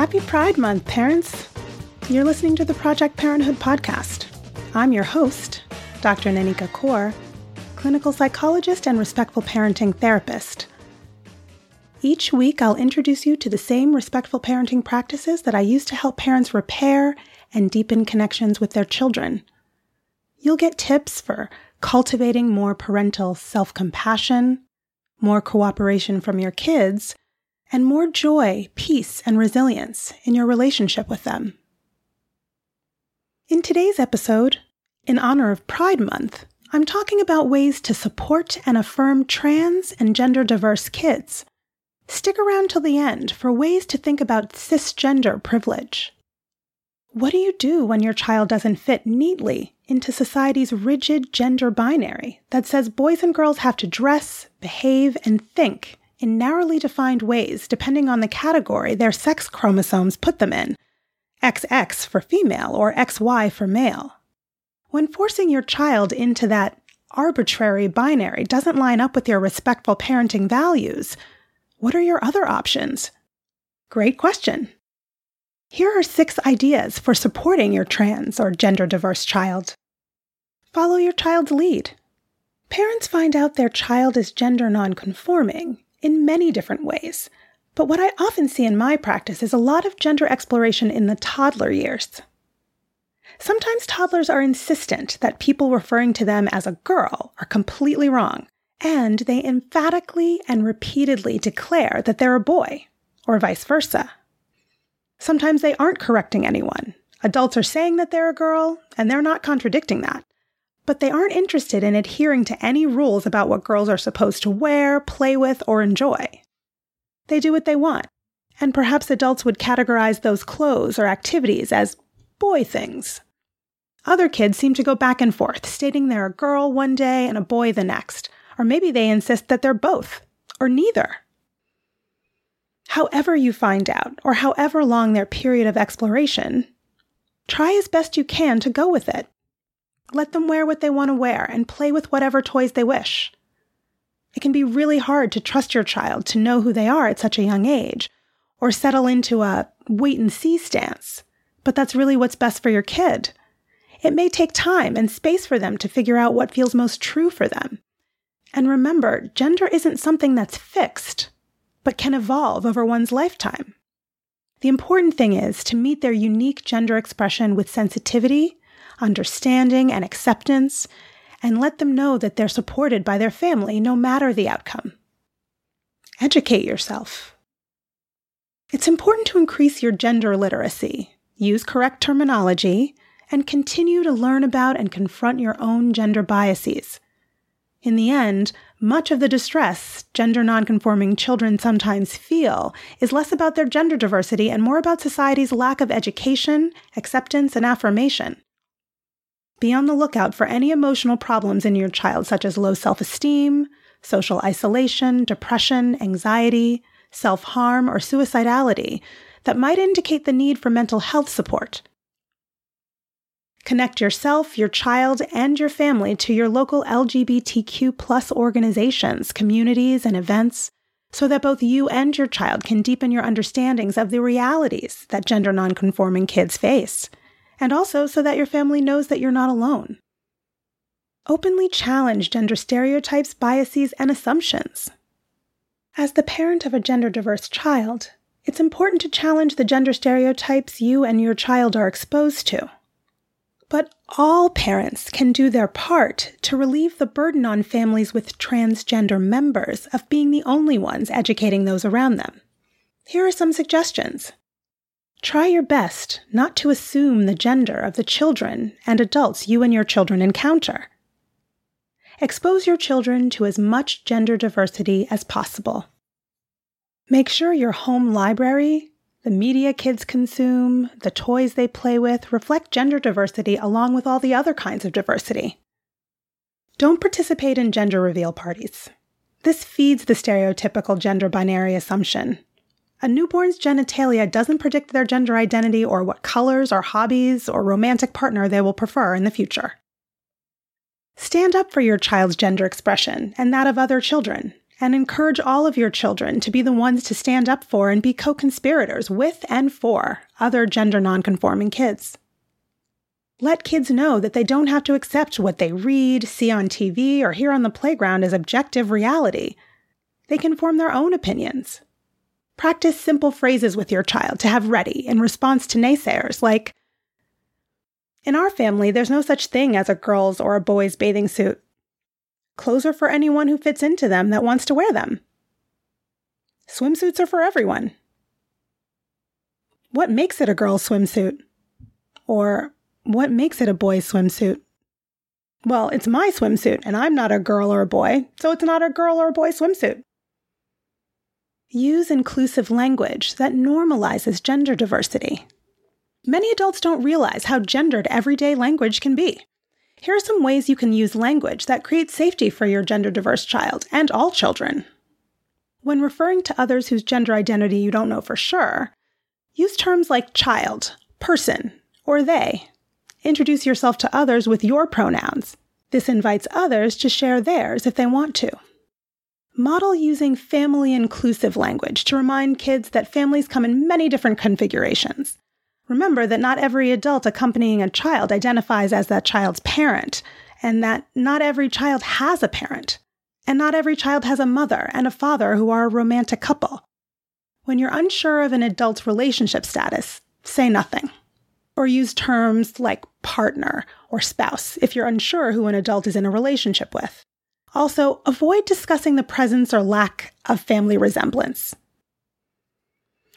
Happy Pride Month, parents! You're listening to the Project Parenthood podcast. I'm your host, Dr. Nanika Coor, clinical psychologist and respectful parenting therapist. Each week, I'll introduce you to the same respectful parenting practices that I use to help parents repair and deepen connections with their children. You'll get tips for cultivating more parental self compassion, more cooperation from your kids, and more joy, peace, and resilience in your relationship with them. In today's episode, in honor of Pride Month, I'm talking about ways to support and affirm trans and gender diverse kids. Stick around till the end for ways to think about cisgender privilege. What do you do when your child doesn't fit neatly into society's rigid gender binary that says boys and girls have to dress, behave, and think in narrowly defined ways depending on the category their sex chromosomes put them in XX for female or XY for male. When forcing your child into that arbitrary binary doesn't line up with your respectful parenting values, what are your other options? Great question. Here are six ideas for supporting your trans or gender diverse child. Follow your child's lead. Parents find out their child is gender nonconforming in many different ways. But what I often see in my practice is a lot of gender exploration in the toddler years. Sometimes toddlers are insistent that people referring to them as a girl are completely wrong, and they emphatically and repeatedly declare that they're a boy, or vice versa. Sometimes they aren't correcting anyone. Adults are saying that they're a girl, and they're not contradicting that but they aren't interested in adhering to any rules about what girls are supposed to wear, play with, or enjoy. They do what they want, and perhaps adults would categorize those clothes or activities as boy things. Other kids seem to go back and forth, stating they're a girl one day and a boy the next, or maybe they insist that they're both, or neither. However, you find out, or however long their period of exploration, try as best you can to go with it. Let them wear what they want to wear and play with whatever toys they wish. It can be really hard to trust your child to know who they are at such a young age, or settle into a wait and see stance, but that's really what's best for your kid. It may take time and space for them to figure out what feels most true for them. And remember, gender isn't something that's fixed, but can evolve over one's lifetime. The important thing is to meet their unique gender expression with sensitivity understanding, and acceptance, and let them know that they're supported by their family no matter the outcome. Educate yourself. It's important to increase your gender literacy, use correct terminology, and continue to learn about and confront your own gender biases. In the end, much of the distress gender nonconforming children sometimes feel is less about their gender diversity and more about society's lack of education, acceptance, and affirmation. Be on the lookout for any emotional problems in your child, such as low self esteem, social isolation, depression, anxiety, self harm, or suicidality that might indicate the need for mental health support. Connect yourself, your child, and your family to your local LGBTQ organizations, communities, and events so that both you and your child can deepen your understandings of the realities that gender nonconforming kids face and also so that your family knows that you're not alone. Openly challenge gender stereotypes, biases, and assumptions. As the parent of a gender diverse child, it's important to challenge the gender stereotypes you and your child are exposed to. But all parents can do their part to relieve the burden on families with transgender members of being the only ones educating those around them. Here are some suggestions. Try your best not to assume the gender of the children and adults you and your children encounter. Expose your children to as much gender diversity as possible. Make sure your home library, the media kids consume, the toys they play with reflect gender diversity along with all the other kinds of diversity. Don't participate in gender reveal parties. This feeds the stereotypical gender binary assumption a newborn's genitalia doesn't predict their gender identity or what colors or hobbies or romantic partner they will prefer in the future. Stand up for your child's gender expression and that of other children, and encourage all of your children to be the ones to stand up for and be co conspirators with and for other gender nonconforming kids. Let kids know that they don't have to accept what they read, see on TV, or hear on the playground as objective reality. They can form their own opinions Practice simple phrases with your child to have ready in response to naysayers like, In our family, there's no such thing as a girl's or a boy's bathing suit. Clothes are for anyone who fits into them that wants to wear them. Swimsuits are for everyone. What makes it a girl's swimsuit? Or what makes it a boy's swimsuit? Well, it's my swimsuit, and I'm not a girl or a boy, so it's not a girl or a boy swimsuit. Use inclusive language that normalizes gender diversity. Many adults don't realize how gendered everyday language can be. Here are some ways you can use language that creates safety for your gender diverse child and all children. When referring to others whose gender identity you don't know for sure, use terms like child, person, or they. Introduce yourself to others with your pronouns. This invites others to share theirs if they want to. Model using family inclusive language to remind kids that families come in many different configurations. Remember that not every adult accompanying a child identifies as that child's parent, and that not every child has a parent, and not every child has a mother and a father who are a romantic couple. When you're unsure of an adult's relationship status, say nothing. Or use terms like partner or spouse if you're unsure who an adult is in a relationship with. Also, avoid discussing the presence or lack of family resemblance.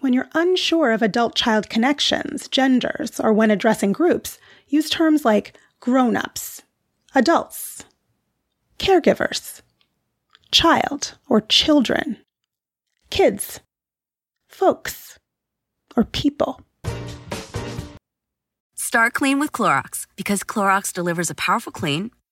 When you're unsure of adult child connections, genders, or when addressing groups, use terms like grown ups, adults, caregivers, child or children, kids, folks, or people. Start clean with Clorox because Clorox delivers a powerful clean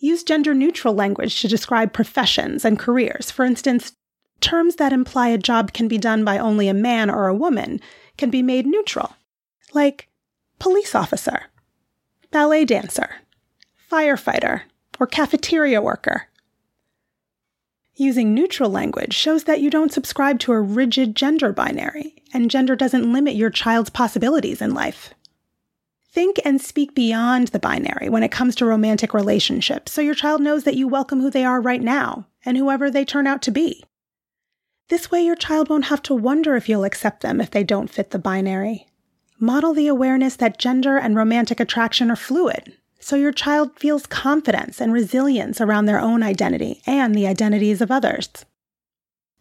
Use gender neutral language to describe professions and careers. For instance, terms that imply a job can be done by only a man or a woman can be made neutral, like police officer, ballet dancer, firefighter, or cafeteria worker. Using neutral language shows that you don't subscribe to a rigid gender binary, and gender doesn't limit your child's possibilities in life. Think and speak beyond the binary when it comes to romantic relationships so your child knows that you welcome who they are right now and whoever they turn out to be. This way, your child won't have to wonder if you'll accept them if they don't fit the binary. Model the awareness that gender and romantic attraction are fluid, so your child feels confidence and resilience around their own identity and the identities of others.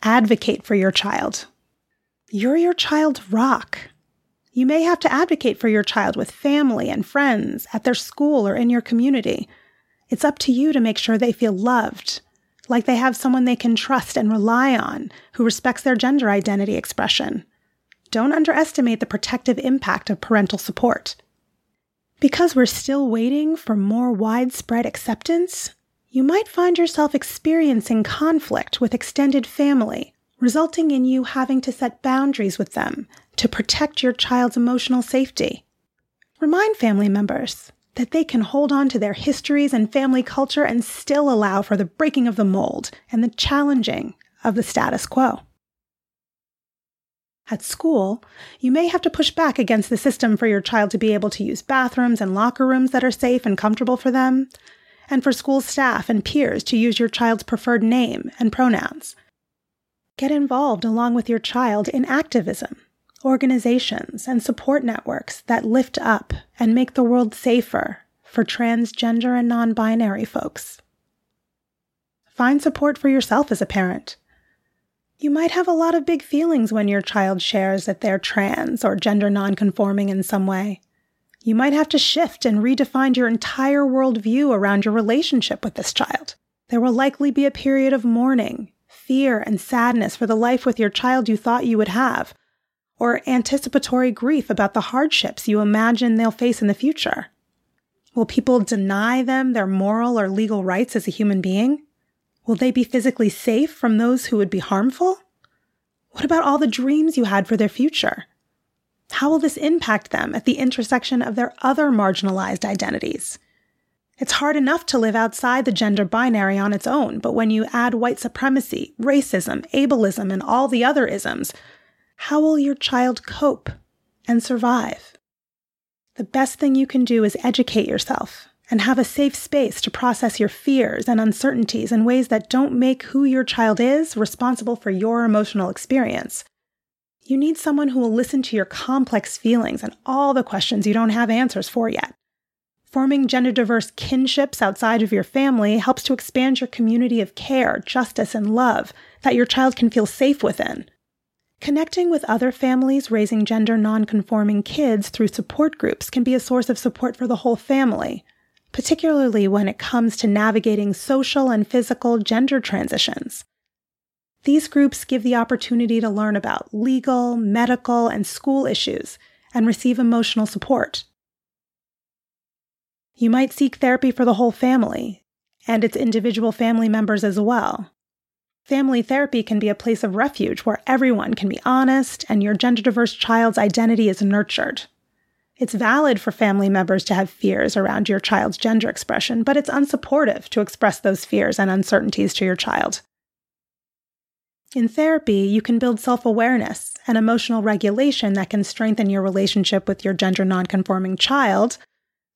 Advocate for your child. You're your child's rock. You may have to advocate for your child with family and friends, at their school, or in your community. It's up to you to make sure they feel loved, like they have someone they can trust and rely on who respects their gender identity expression. Don't underestimate the protective impact of parental support. Because we're still waiting for more widespread acceptance, you might find yourself experiencing conflict with extended family, resulting in you having to set boundaries with them to protect your child's emotional safety. Remind family members that they can hold on to their histories and family culture and still allow for the breaking of the mold and the challenging of the status quo. At school, you may have to push back against the system for your child to be able to use bathrooms and locker rooms that are safe and comfortable for them, and for school staff and peers to use your child's preferred name and pronouns. Get involved along with your child in activism organizations, and support networks that lift up and make the world safer for transgender and non binary folks. Find support for yourself as a parent. You might have a lot of big feelings when your child shares that they're trans or gender nonconforming in some way. You might have to shift and redefine your entire worldview around your relationship with this child. There will likely be a period of mourning, fear, and sadness for the life with your child you thought you would have, or anticipatory grief about the hardships you imagine they'll face in the future? Will people deny them their moral or legal rights as a human being? Will they be physically safe from those who would be harmful? What about all the dreams you had for their future? How will this impact them at the intersection of their other marginalized identities? It's hard enough to live outside the gender binary on its own, but when you add white supremacy, racism, ableism, and all the other isms, how will your child cope and survive? The best thing you can do is educate yourself and have a safe space to process your fears and uncertainties in ways that don't make who your child is responsible for your emotional experience. You need someone who will listen to your complex feelings and all the questions you don't have answers for yet. Forming gender diverse kinships outside of your family helps to expand your community of care, justice, and love that your child can feel safe within. Connecting with other families raising gender nonconforming kids through support groups can be a source of support for the whole family, particularly when it comes to navigating social and physical gender transitions. These groups give the opportunity to learn about legal, medical, and school issues and receive emotional support. You might seek therapy for the whole family and its individual family members as well. Family therapy can be a place of refuge where everyone can be honest and your gender diverse child's identity is nurtured. It's valid for family members to have fears around your child's gender expression, but it's unsupportive to express those fears and uncertainties to your child. In therapy, you can build self awareness and emotional regulation that can strengthen your relationship with your gender nonconforming child,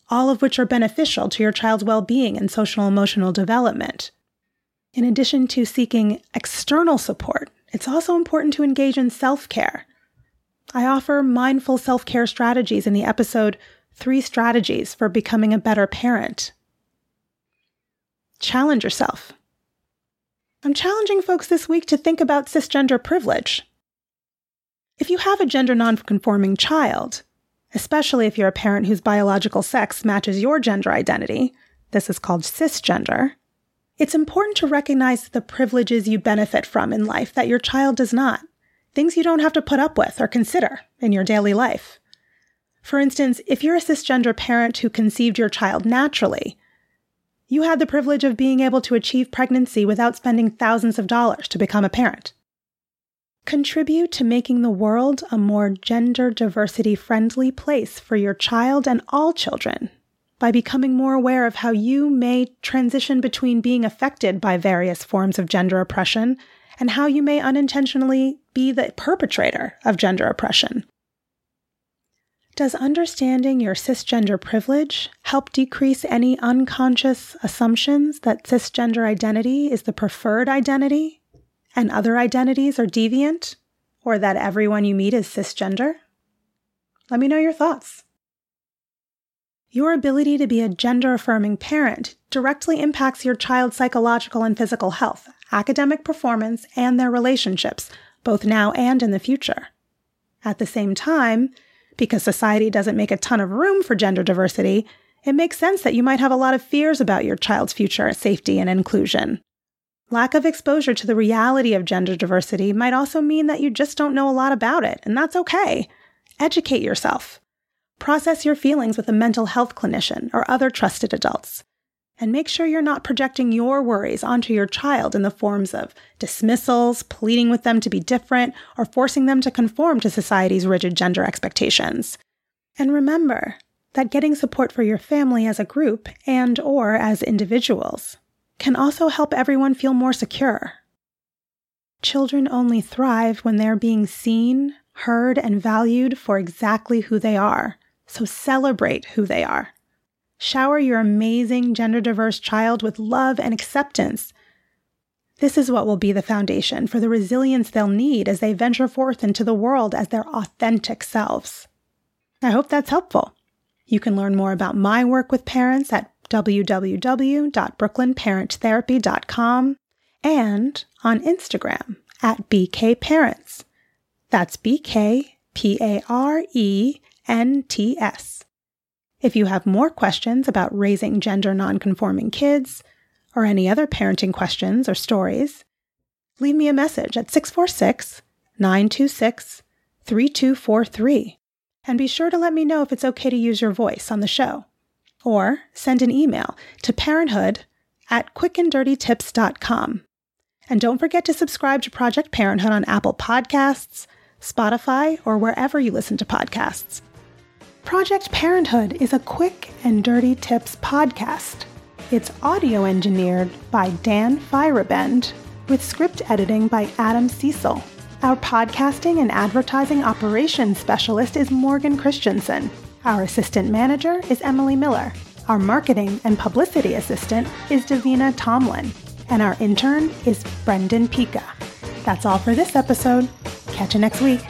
all of which are beneficial to your child's well being and social emotional development. In addition to seeking external support, it's also important to engage in self care. I offer mindful self care strategies in the episode Three Strategies for Becoming a Better Parent. Challenge yourself. I'm challenging folks this week to think about cisgender privilege. If you have a gender nonconforming child, especially if you're a parent whose biological sex matches your gender identity, this is called cisgender, it's important to recognize the privileges you benefit from in life that your child does not, things you don't have to put up with or consider in your daily life. For instance, if you're a cisgender parent who conceived your child naturally, you had the privilege of being able to achieve pregnancy without spending thousands of dollars to become a parent. Contribute to making the world a more gender diversity friendly place for your child and all children by becoming more aware of how you may transition between being affected by various forms of gender oppression and how you may unintentionally be the perpetrator of gender oppression. Does understanding your cisgender privilege help decrease any unconscious assumptions that cisgender identity is the preferred identity and other identities are deviant, or that everyone you meet is cisgender? Let me know your thoughts. Your ability to be a gender affirming parent directly impacts your child's psychological and physical health, academic performance, and their relationships, both now and in the future. At the same time, because society doesn't make a ton of room for gender diversity, it makes sense that you might have a lot of fears about your child's future safety and inclusion. Lack of exposure to the reality of gender diversity might also mean that you just don't know a lot about it, and that's okay. Educate yourself. Process your feelings with a mental health clinician or other trusted adults. And make sure you're not projecting your worries onto your child in the forms of dismissals, pleading with them to be different, or forcing them to conform to society's rigid gender expectations. And remember that getting support for your family as a group and or as individuals can also help everyone feel more secure. Children only thrive when they're being seen, heard, and valued for exactly who they are. So celebrate who they are. Shower your amazing gender diverse child with love and acceptance. This is what will be the foundation for the resilience they'll need as they venture forth into the world as their authentic selves. I hope that's helpful. You can learn more about my work with parents at www.brooklynparenttherapy.com and on Instagram at BK That's B K P A R E N T S. If you have more questions about raising gender nonconforming kids, or any other parenting questions or stories, leave me a message at 646 926 3243. And be sure to let me know if it's okay to use your voice on the show. Or send an email to parenthood at quickanddirtytips.com. And don't forget to subscribe to Project Parenthood on Apple Podcasts, Spotify, or wherever you listen to podcasts. Project Parenthood is a quick and dirty tips podcast. It's audio engineered by Dan Feierabend with script editing by Adam Cecil. Our podcasting and advertising operations specialist is Morgan Christensen. Our assistant manager is Emily Miller. Our marketing and publicity assistant is Davina Tomlin. And our intern is Brendan Pika. That's all for this episode. Catch you next week.